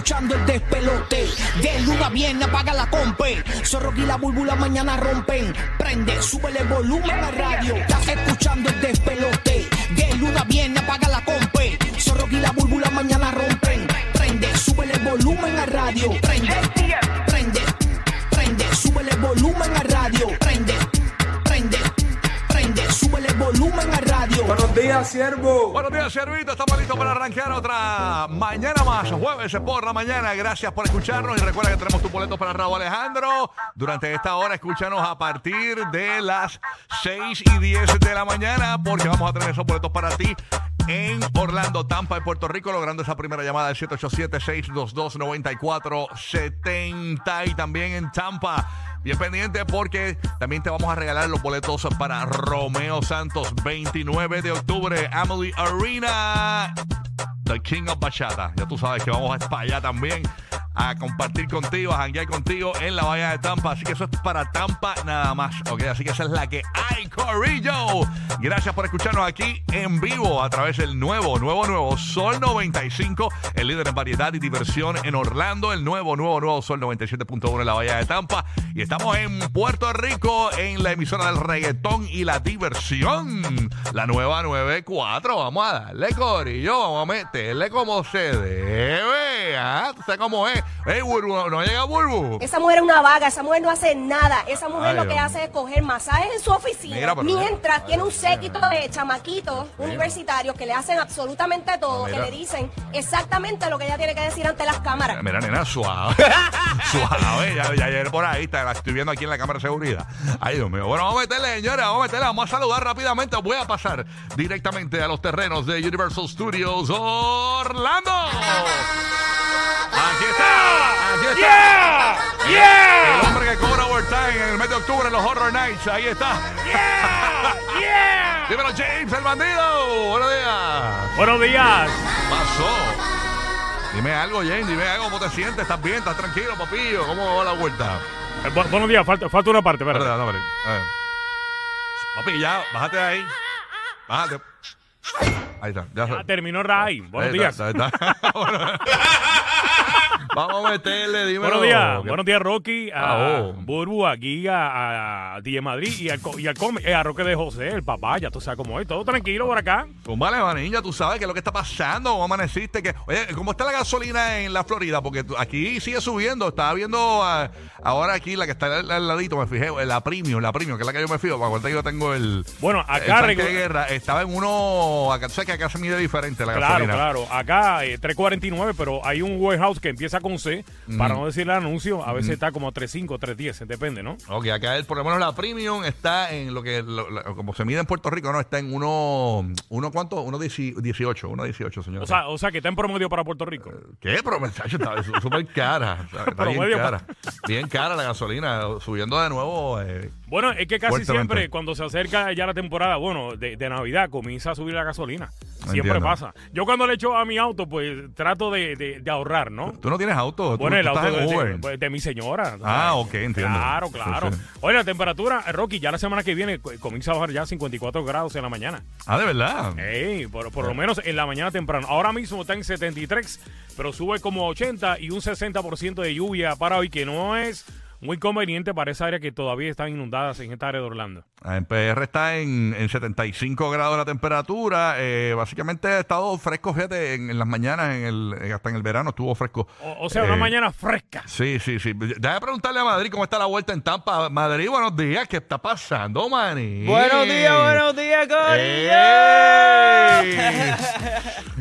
escuchando el despelote. De luna viene, apaga la compe. Zorro y la búlbula mañana rompen. Prende, súbele volumen a radio. Estás escuchando el despelote. De luna viene, apaga la compe. Zorro y la búlbula mañana rompen. Prende, súbele volumen a radio. Prende, prende, prende, súbele volumen a radio. Prende, prende, prende, súbele volumen a radio. Buenos días, siervo. Buenos días, Servito. Estamos listos para arrancar otra mañana más, jueves por la mañana. Gracias por escucharnos y recuerda que tenemos tu boleto para Raúl Alejandro. Durante esta hora, escúchanos a partir de las 6 y 10 de la mañana porque vamos a tener esos boletos para ti en Orlando, Tampa y Puerto Rico, logrando esa primera llamada del 787-622-9470 y también en Tampa. Bien pendiente porque también te vamos a regalar los boletos para Romeo Santos, 29 de octubre, Emily Arena, The King of Bachata. Ya tú sabes que vamos a para allá también a compartir contigo, a janguear contigo en la Bahía de Tampa. Así que eso es para Tampa nada más, ¿ok? Así que esa es la que hay, Corillo. Gracias por escucharnos aquí en vivo a través del nuevo, nuevo, nuevo Sol 95, el líder en variedad y diversión en Orlando, el nuevo, nuevo, nuevo Sol 97.1 en la Bahía de Tampa. Y estamos en Puerto Rico, en la emisora del reggaetón y la diversión, la nueva 94. Vamos a darle, Corillo, vamos a meterle como se debe, ¿ah? ¿Tú sabes cómo es? ¡Ey, Burbu! ¿No llega Burbu? Esa mujer es una vaga, esa mujer no hace nada. Esa mujer Ay, lo que Dios. hace es coger masajes en su oficina. Mira, pero- mientras tiene un séquito de chamaquitos universitarios que le hacen absolutamente todo, que Mira. le dicen exactamente lo que ella tiene que decir ante las cámaras. Mira, nena, suave. suave. Ya, ya ayer por ahí, está, la estoy viendo aquí en la cámara de seguridad. Ay, Dios mío. Bueno, vamos a meterle, señores, vamos a meterle. Vamos a saludar rápidamente. Voy a pasar directamente a los terrenos de Universal Studios Orlando. Aquí está. Aquí está. El hombre que cobra overtime en el mes de octubre en los Horror Nights. Ahí está. Dímelo, James, el bandido. Buenos días. Buenos días. pasó? Dime algo, James, dime algo, ¿cómo te sientes? ¿Estás bien? ¿Estás tranquilo, papillo? ¿Cómo va la vuelta? Eh, bu- buenos días, falta, falta una parte, Espérate, espérate. no, espérate. A ver. Papi, ya, bájate de ahí. Bájate. Ahí está, ya, Ya terminó Ray. Buenos Ahí días. está, ahí está. Vamos a meterle, dímelo. Buenos días, ¿Qué- buenos días Rocky, a Ah, oh. Burbu, aquí a, a DJ Madrid y al, y al eh, a Roque de José, el papá, ya tú sabes cómo es, todo tranquilo por acá. Pues vale, manilla, tú sabes qué es lo que está pasando, cómo amaneciste, que, oye, ¿cómo está la gasolina en la Florida? Porque aquí sigue subiendo, estaba viendo ah, ahora aquí la que está al, al ladito, me fijé, la premium, la premium, que es la que yo me fijo, para que yo tengo el, Bueno, el acá de guerra, estaba en uno, acá, tú sabes que acá se mide diferente la Claro, gasolina. claro. Acá eh, 3.49, pero hay un warehouse que empieza con Para no decir el anuncio, a veces está como 3.5, 3.10, depende, ¿no? Ok, acá el- por lo menos la premium está en lo que, lo- lo- como se mide en Puerto Rico, no, está en uno, uno ¿cuánto? Uno dieci- 18, uno 18, señor. O sea, o sea que está en promedio para Puerto Rico. ¿Qué? Pero muchacho, está súper cara. Está, bien Promedio cara. Bien cara la gasolina. Subiendo de nuevo. eh, Bueno, es que casi siempre cuando se acerca ya la temporada, bueno, de, de Navidad comienza a subir la gasolina. Siempre Entiendo. pasa. Yo cuando le echo a mi auto, pues trato de, de- de ahorrar, ¿no? Tú no tienes auto. tú- Bueno, el tú auto estás en de, Uber. de- pues, de mi señora. Ah, ok, entiendo. Claro, claro. sí. Oye, la temperatura, eh, Rocky, ya la semana que viene co- comienza a bajar ya 54 grados en la mañana. Ah, de verdad. Ey, por, por lo menos en la mañana temprano. Ahora mismo está en 73, pero sube como 80 y un 60% de lluvia para hoy, que no es muy conveniente para esa área que todavía están inundadas en esta área de Orlando. Ah, En PR está en, en 75 grados la temperatura. eh, básicamente ha estado fresco, fíjate, en, en las mañanas, en el, eh, hasta en el verano estuvo fresco. O, o sea, una Eh, mañana fresca. Sí, sí, sí. Déjame preguntarle a Madrid cómo está la vuelta en Tampa. Madrid, buenos días. ¿Qué está pasando, Manny? Buenos días, buenos días, Corillo.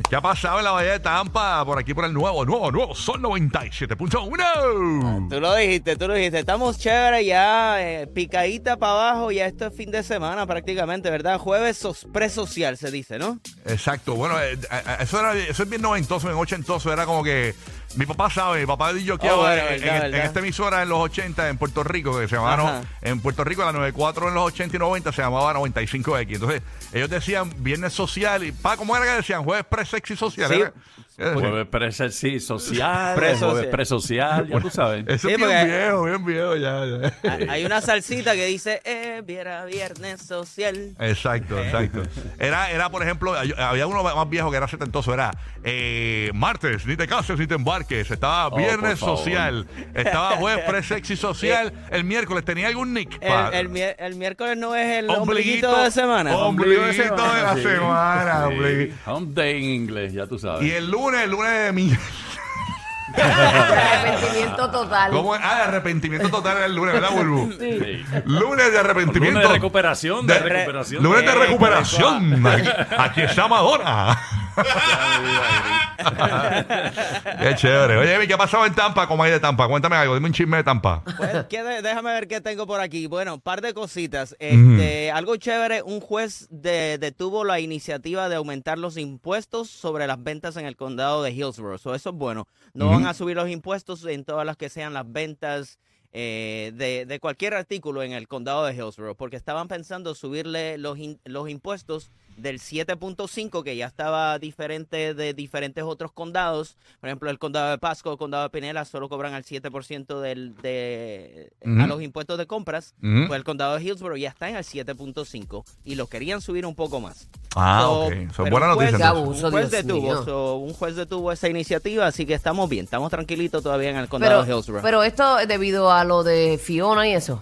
¿Qué ha pasado en la Bahía de Tampa? Por aquí, por el nuevo, nuevo, nuevo Sol 97.1. Tú lo dijiste, tú lo dijiste. Estamos chévere ya, eh, picadita para abajo. Ya esto es fin de semana prácticamente, ¿verdad? Jueves presocial se dice, ¿no? Exacto. Bueno, eh, eh, eso, era, eso es bien noventoso, bien ochentoso. Era como que mi papá sabe, mi papá yo Oh, bueno, en, en- en esta emisora en los 80 en Puerto Rico, que se Ajá. en Puerto Rico la 94 en los 80 y 90 se llamaba 95X. Entonces, ellos decían viernes social y, pa, ¿cómo era que decían? Jueves pre-sexy social. Sí. Jueves pre sí, social, Presocial. jueves presocial, ya tú sabes. Eso Sí, es bien viejo, bien viejo ya. ya. Hay- Hay una salsita que dice, eh, viera viernes social. Exacto, exacto. Era, era, por ejemplo, había uno más viejo que era setentoso, era eh, martes, ni te cases ni te embarques. Estaba Oh, viernes social. Estaba jueves pre-sexy social. El miércoles tenía algún nick. El, el el miércoles no es el Ombliguito ombliguito de semana. Ombliguito de, semana, la Sí. semana. Sí. ombliguito. Home day en inglés, ya tú sabes. Y el lunes, el lunes de mi. Arrepentimiento total. ¿Cómo es? Ah, de arrepentimiento total era el lunes, ¿verdad, Bulbu? Sí. Lunes de arrepentimiento. Lunes de recuperación, de, De- recuperación. Lunes de Eh, recuperación. Aquí, aquí está Madonna. Qué chévere. Oye, ¿qué ha pasado en Tampa? ¿Cómo hay de Tampa? Cuéntame algo. Dime un chisme de Tampa. Pues, ¿qué de- déjame ver qué tengo por aquí. Bueno, un par de cositas. Este, Algo chévere, un juez de- detuvo la iniciativa de aumentar los impuestos sobre las ventas en el condado de Hillsborough. So, eso es bueno. No van a subir los impuestos en todas las que sean las ventas eh, de, de cualquier artículo en el condado de Hillsborough, porque estaban pensando subirle los, in- los impuestos del 7.5, que ya estaba diferente de diferentes otros condados. Por ejemplo, el condado de Pasco, el condado de Pinela, solo cobran al 7% del, de, a los impuestos de compras. Pues el condado de Hillsborough ya está en el 7.5 y lo querían subir un poco más. Ah, So, ok. Pero buena un juez- noticia. Abuso, un juez detuvo, mío. so, un juez detuvo esa iniciativa, así que estamos bien, estamos tranquilitos todavía en el condado Pero, de Hillsborough. pero esto es debido a lo de Fiona y eso.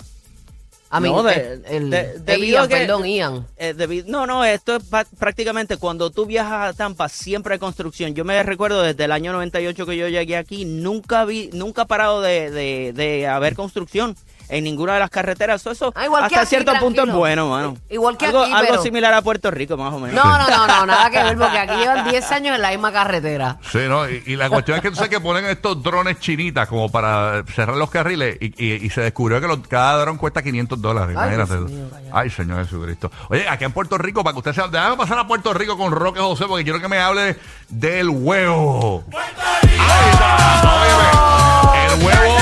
A mí, No, de- el, de- Ian, a que- perdón, Ian. Eh, no, no, esto es prácticamente cuando tú viajas a Tampa, siempre hay construcción. Yo me recuerdo desde el año 98 que yo llegué aquí, nunca vi, nunca parado de, de, de haber construcción en ninguna de las carreteras. Eso, eso Ah, igual que hasta aquí, cierto punto es bueno, mano. Igual que algo, aquí, algo similar a Puerto Rico, más o menos. No, no, no, no, nada que ver, porque aquí llevan 10 años en la misma carretera. Sí, ¿no? Y, y la cuestión es que tú sabes que ponen estos drones chinitas como para cerrar los carriles y, y- y se descubrió que los- cada dron cuesta 500 dólares. Ay, Imagínate. Mío. Ay, Señor Jesucristo. Oye, aquí en Puerto Rico, para que usted sea. Déjame pasar a Puerto Rico con Roque José porque quiero que me hable del huevo. Ahí está. Óyeme, el huevo.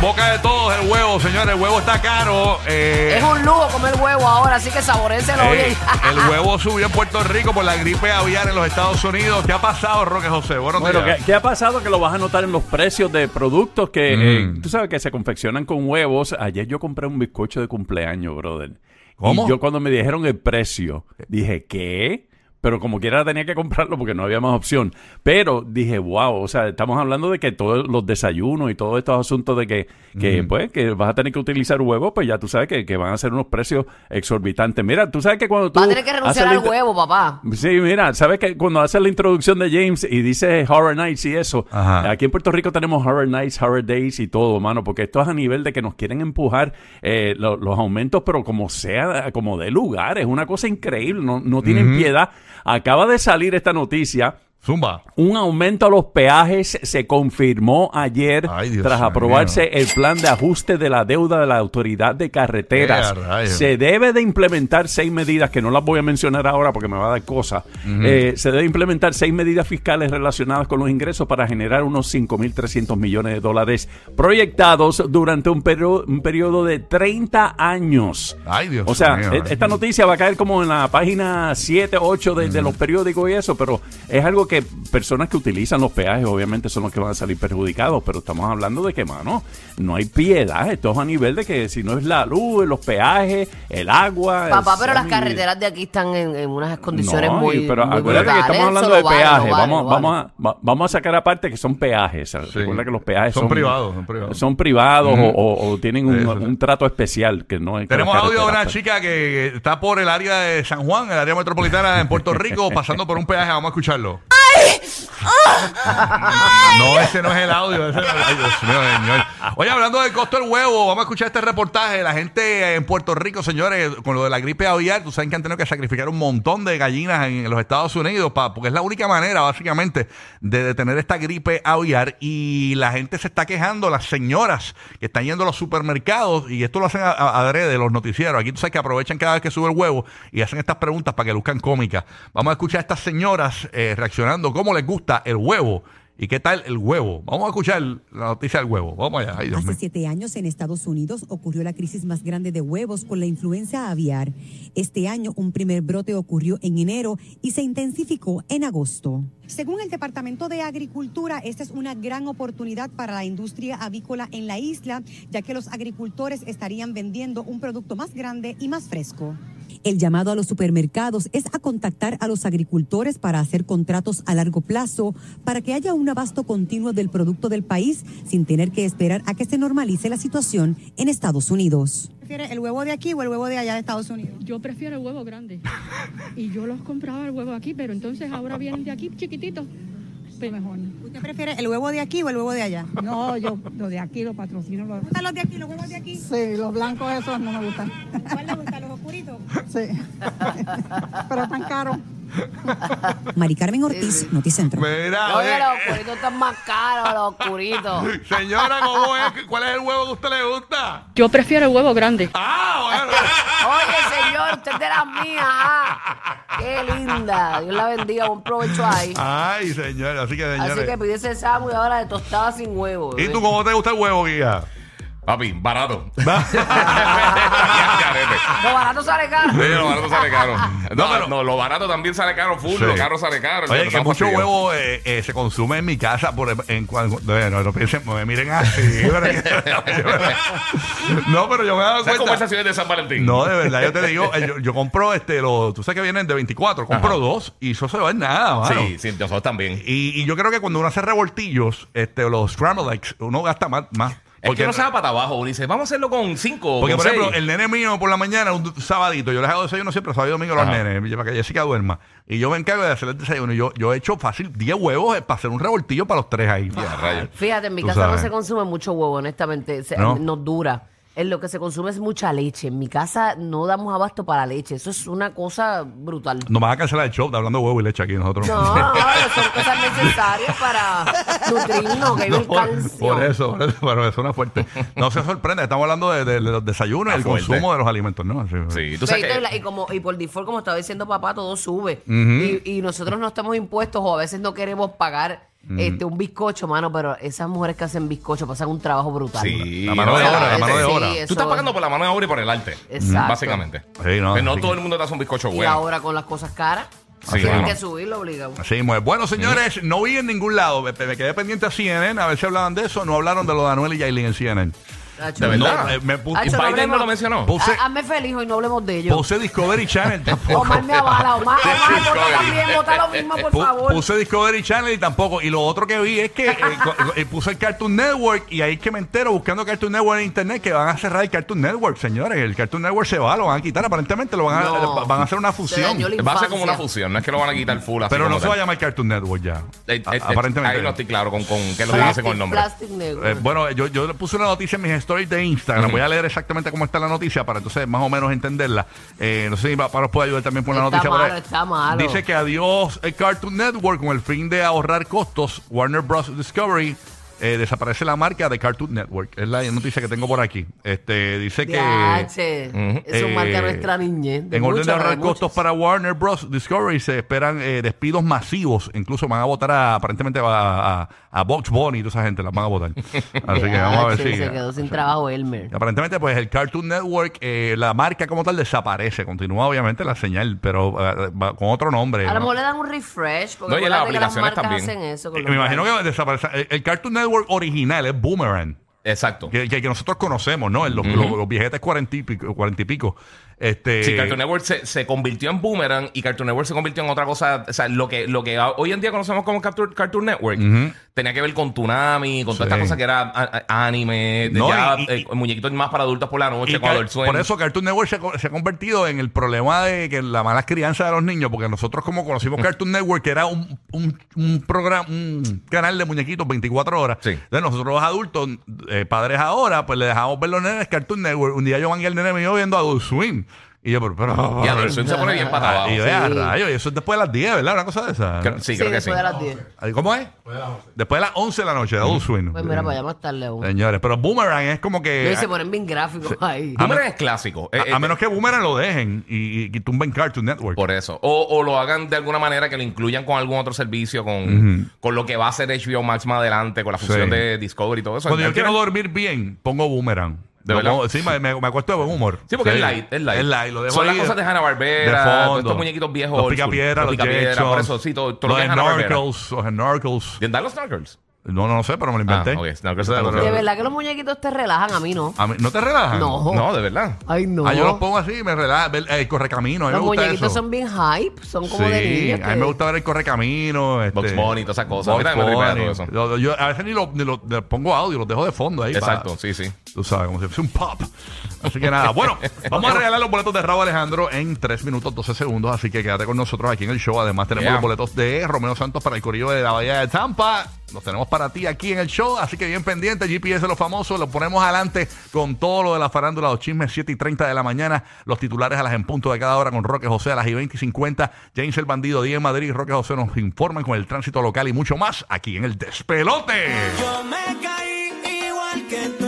Boca de todos, el huevo, señores. El huevo está caro. eh, Es un lujo comer huevo ahora, así que saborécelo eh, bien. el huevo subió en Puerto Rico por la gripe aviar en los Estados Unidos. ¿Qué ha pasado, Roque José? Buenos Bueno, días. ¿qué, qué ha pasado? Que lo vas a notar en los precios de productos que Mm. eh, tú sabes que se confeccionan con huevos. Ayer yo compré un bizcocho de cumpleaños, brother. ¿Cómo? Y yo cuando me dijeron el precio, dije, ¿qué? Pero como quiera tenía que comprarlo porque no había más opción. Pero dije, wow, o sea, estamos hablando de que todos los desayunos y todos estos asuntos de que, que pues, que vas a tener que utilizar huevos, pues ya tú sabes que, que van a ser unos precios exorbitantes. Mira, tú sabes que cuando tú... Va a tener que renunciar haces al huevo, papá. Sí, mira, sabes que cuando hace la introducción de James y dice Horror Nights y eso, Ajá. aquí en Puerto Rico tenemos Horror Nights, Horror Days y todo, mano, porque esto es a nivel de que nos quieren empujar eh, lo- los aumentos, pero como sea, como de lugar, es una cosa increíble, no, no tienen piedad. Acaba de salir esta noticia. Zumba. Un aumento a los peajes se confirmó ayer Ay, Dios tras aprobarse el plan de ajuste de la deuda de la Autoridad de Carreteras. Se debe de implementar seis medidas que no las voy a mencionar ahora porque me va a dar cosa. Eh, se debe implementar seis medidas fiscales relacionadas con los ingresos para generar unos 5.300 millones de dólares proyectados durante un, periodo- un periodo de 30 años. Ay, Dios O sea, mío. e- esta noticia va a caer como en la página 7, 8 de, de los periódicos y eso, pero es algo que personas que utilizan los peajes obviamente son los que van a salir perjudicados, pero estamos hablando de que, mano, no hay piedad. Esto es a nivel de que si no es la luz, los peajes, el agua... Papá, el pero las carreteras de aquí están en, en unas condiciones No, muy, pero muy acuérdate que estamos hablando de vale, peajes. vale, vamos, vale. vamos, a, va- vamos a sacar aparte que son peajes. Recuerda que los peajes Son son, privados, son privados. Son privados o, o- o tienen un, Eso, sí. un trato especial que no Tenemos audio de una chica que está por el área de San Juan, el área metropolitana en Puerto Rico, pasando por un peaje. Vamos a escucharlo. No, ese no es el audio. ese- Dios mío, señor. Oye, hablando del costo del huevo, vamos a escuchar este reportaje. La gente en Puerto Rico, señores, con lo de la gripe aviar, tú sabes que han tenido que sacrificar un montón de gallinas en, los Estados Unidos, pa- porque es la única manera, básicamente, de detener esta gripe aviar. Y la gente se está quejando, las señoras que están yendo a los supermercados, y esto lo hacen adrede los noticieros. Aquí tú sabes que aprovechan cada vez que sube el huevo y hacen estas preguntas para que luzcan cómicas. Vamos a escuchar a estas señoras eh, reaccionando cómo les gusta el huevo ¿Y qué tal el huevo? Vamos a escuchar la noticia del huevo. Vamos allá. Ay, Dios Hace siete años en Estados Unidos ocurrió la crisis más grande de huevos con la influenza aviar. Este año un primer brote ocurrió en enero y se intensificó en agosto. Según el Departamento de Agricultura, esta es una gran oportunidad para la industria avícola en la isla, ya que los agricultores estarían vendiendo un producto más grande y más fresco. El llamado a los supermercados es a contactar a los agricultores para hacer contratos a largo plazo para que haya un abasto continuo del producto del país sin tener que esperar a que se normalice la situación en Estados Unidos. ¿Prefiere el huevo de aquí o el huevo de allá de Estados Unidos? Yo prefiero el huevo grande. Y yo los compraba el huevo aquí, pero entonces ahora vienen de aquí chiquititos. Mejor. ¿Usted prefiere el huevo de aquí o el huevo de allá? No, yo lo de aquí lo patrocino. Los... ¿Gustan los de aquí, los huevos de aquí? Sí, los blancos esos no me gustan. ¿Cuál le gustan, los oscuritos? Sí. pero tan caros. Mari Carmen Ortiz, Noticentro. Mira, Oye, oye, los oscuritos están más caros, los oscuritos. señora, ¿cómo es? ¿Cuál es el huevo que a usted le gusta? Yo prefiero el huevo grande. Ah, bueno. Oye, señor, usted es de las mías. ah. Qué linda. Dios la bendiga. Buen provecho ahí. Ay, señor, así que señores. Así que pídese el sándwich ahora de tostada sin huevo. ¿Y bebé. tú cómo te gusta el huevo, guía? Papi, barato. Lo barato sale caro. Sí, lo barato sale caro. No, No, pero- no, lo barato también sale caro, full, Sí. lo caro sale caro. Oye, que mucho huevo eh, eh, se consume en mi casa por en cuando bueno, no piensen, me miren así. no, pero yo me he dado cuenta. conversaciones de San Valentín. No, de verdad, yo te digo, eh, yo, yo compro este, los, tú sabes que vienen de 24, compro Ajá. dos y eso se va en nada, mano. Sí, sí, nosotros también. Y, y yo creo que cuando uno hace revoltillos, este, los scrambled eggs, uno gasta más. más Es que no se va para abajo. Uno dice, vamos a hacerlo con cinco. porque, con por ejemplo, seis. el nene mío por la mañana, un sabadito, yo les hago desayuno siempre, sábado y domingo a los Ajá. nenes, para que Jessica duerma. Y yo me encargo de hacer el desayuno. Y yo, yo he hecho fácil 10 huevos eh, para hacer un revoltillo para los tres ahí. Rayos. Fíjate, en mi casa no se consume mucho huevo, honestamente. Se- ¿No? Nos dura. En lo que se consume es mucha leche. En mi casa no damos abasto para leche. Eso es una cosa brutal. Nos van a cancelar el show de hablando de huevo y leche aquí nosotros. No, no, son cosas necesarias para nutrirnos, que hay un Por, por eso, por eso, pero eso suena fuerte. No se sorprende, estamos hablando de, de- de los desayunos y el Ah, fuerte. consumo de los alimentos, ¿no? Sí. Sí, tú sabes que... y como, y por default, como estaba diciendo papá, todo sube. y, y nosotros no estamos impuestos o a veces no queremos pagar este un bizcocho, mano, pero esas mujeres que hacen bizcocho pasan un trabajo brutal. Sí, La mano no, de obra, la no, mano de obra. Sí, Tú estás es. pagando por la mano de obra y por el arte. Exacto. Básicamente. Sí, no, Pues no todo que- el mundo te hace un bizcocho Y bueno. ahora con las cosas caras, Sí, tienen que subirlo obligado. Sí, bueno, señores, no vi en ningún lado. Me, me quedé pendiente a CNN a ver si hablaban de eso. No hablaron de lo de Anuel y Yailin en CNN. ¿De No, verdad? eh, me pu- Biden no hablemos- lo mencionó. Puse- Ha- Hazme feliz hoy no hablemos de ellos. puse Discovery Channel tampoco. Omar me avala, Omar, Omar, vota también, vota lo mismo, por Pu- favor. Puse Discovery Channel y tampoco. Y lo otro que vi es que eh, co- eh, puse el Cartoon Network y ahí es que me entero buscando Cartoon Network en internet que van a cerrar el Cartoon Network, señores. El Cartoon Network se va, lo van a quitar. Aparentemente lo van a, No. van a hacer una Se fusión. dañó la Va a ser como una infancia. fusión, no es que lo van a quitar full así Pero no se va a tal. llamar Cartoon Network ya. Eh, eh, aparentemente. Ahí no estoy claro con, con qué es lo que Plastic, con el nombre. Plastic Network. Eh, bueno, yo, yo le puse una noticia en mis stories de Instagram. Voy a leer exactamente cómo está la noticia para entonces más o menos entenderla. Eh, no sé si Papá nos puede ayudar también con la Está noticia. por ahí. malo, está malo. Dice que adiós el Cartoon Network con el fin de ahorrar costos. Warner Bros. Discovery eh, desaparece la marca de Cartoon Network. Es la noticia que tengo por aquí. Este Dice que... Diache, Ujú. Eso Eh, marca nuestra niñez. de En orden muchos, de ahorrar muchos. costos para Warner Bros. Discovery se esperan eh, despidos masivos. Incluso van a votar a, aparentemente a, a, a Box Bunny y toda esa gente las van a votar. Así que vamos a ver si. Se quedó sin trabajo Elmer. Y Aparentemente, pues el Cartoon Network, eh, la marca como tal desaparece. Continúa, obviamente, la señal, pero eh, va con otro nombre. A lo ¿no? mejor le dan un refresh. Porque No, y en las que marcas también. hacen eso. con Eh, los Me imagino que desaparece. El, el Cartoon Network original es Boomerang. Exacto. Que, que- que nosotros conocemos, ¿no? Los, los, los viejetes cuarenta y pico. cuarenta y pico. Este, Sí, Cartoon Network se, se convirtió en Boomerang y Cartoon Network se convirtió en otra cosa. O sea, lo que, lo que hoy en día conocemos como Cartoon, Cartoon Network tenía que ver con Tsunami, con toda Sí. esta cosa que era anime, de No, ya, y- y- eh, muñequitos más para adultos por la noche, Y Car- Adult Swim. por eso Cartoon Network se, ha co- se ha convertido en el problema de que la mala crianza de los niños, porque nosotros como conocimos Cartoon Network, que era un, un, un programa, un canal de muñequitos 24 horas, Sí. entonces nosotros los adultos, eh, padres ahora, pues le dejamos ver los nenes Cartoon Network. Un día yo van el nene mío viendo Adult Swim. Y yo, pero, Y se pone bien para abajo. Y yo, "Eh, a Sí. rayos, y eso es después de las 10, ¿verdad? Una cosa de esa. Creo- Sí, Sí, creo que sí. después de las 10. Ay, ¿Cómo es? Después de las 11 de la noche, de Adult Swim. Pues mira, para allá más tarde aún. Señores, pero Boomerang es como que... Y se ponen bien gráficos ahí. Boomerang es clásico. A, Eh, a eh, menos que Boomerang lo dejen y, y, y tumben Cartoon Network. Por eso. O, o lo hagan de alguna manera que lo incluyan con algún otro servicio, con, con lo que va a hacer HBO Max más adelante, con la función Sí. de Discovery y todo eso. Cuando yo quiero final- dormir bien, pongo Boomerang. ¿De verdad? pongo- sí, me, me, me acuesto de buen humor. Sí, porque es light, es light. Es light, lo dejo Son las ahí cosas de Hanna-Barbera, de todos fondo. estos muñequitos viejos Los old pica school. piedra, los picapiedra, Jetsons, por eso, sí, todo, todo lo los que es Hanna-Barbera. Snorkels, los Snorkels. ¿Quién da los Snorkels? No, no, no sé, pero me lo Ah, inventé. Sí, está bueno. De verdad que los muñequitos te relajan, a mí no. A mí- ¿No te relajan? No. No, de verdad. Ay, no. Ah, yo los pongo así, me relaja. ver El correcamino, a mí Los me gusta muñequitos eso. son bien hype, son como sí, de niños. a mí me gusta ver el correcamino. Este, Bugs Bunny, todas esas cosas. A mí Bugs también me tripea Bunny. todo eso. Yo, yo a veces ni lo, ni lo- le pongo audio, los dejo de fondo ahí. Exacto, para- sí, sí. Tú sabes, como si fuese un pop. Así que nada, bueno, vamos a regalar los boletos de Raúl Alejandro en 3 minutos 12 segundos. Así que quédate con nosotros aquí en el show. Además, tenemos Yeah. los boletos de Romeo Santos para el Corillo de la Bahía de Tampa. Los tenemos para ti aquí en el show. Así que bien pendiente, GPS de los famosos. Lo ponemos adelante con todo lo de la farándula, los chismes 7 y 30 de la mañana. Los titulares a las en punto de cada hora con Roque José a las y 20 y 50. James el Bandido, Día en Madrid. Roque José nos informan con el tránsito local y mucho más aquí en el Despelote. Yo me caí igual que tú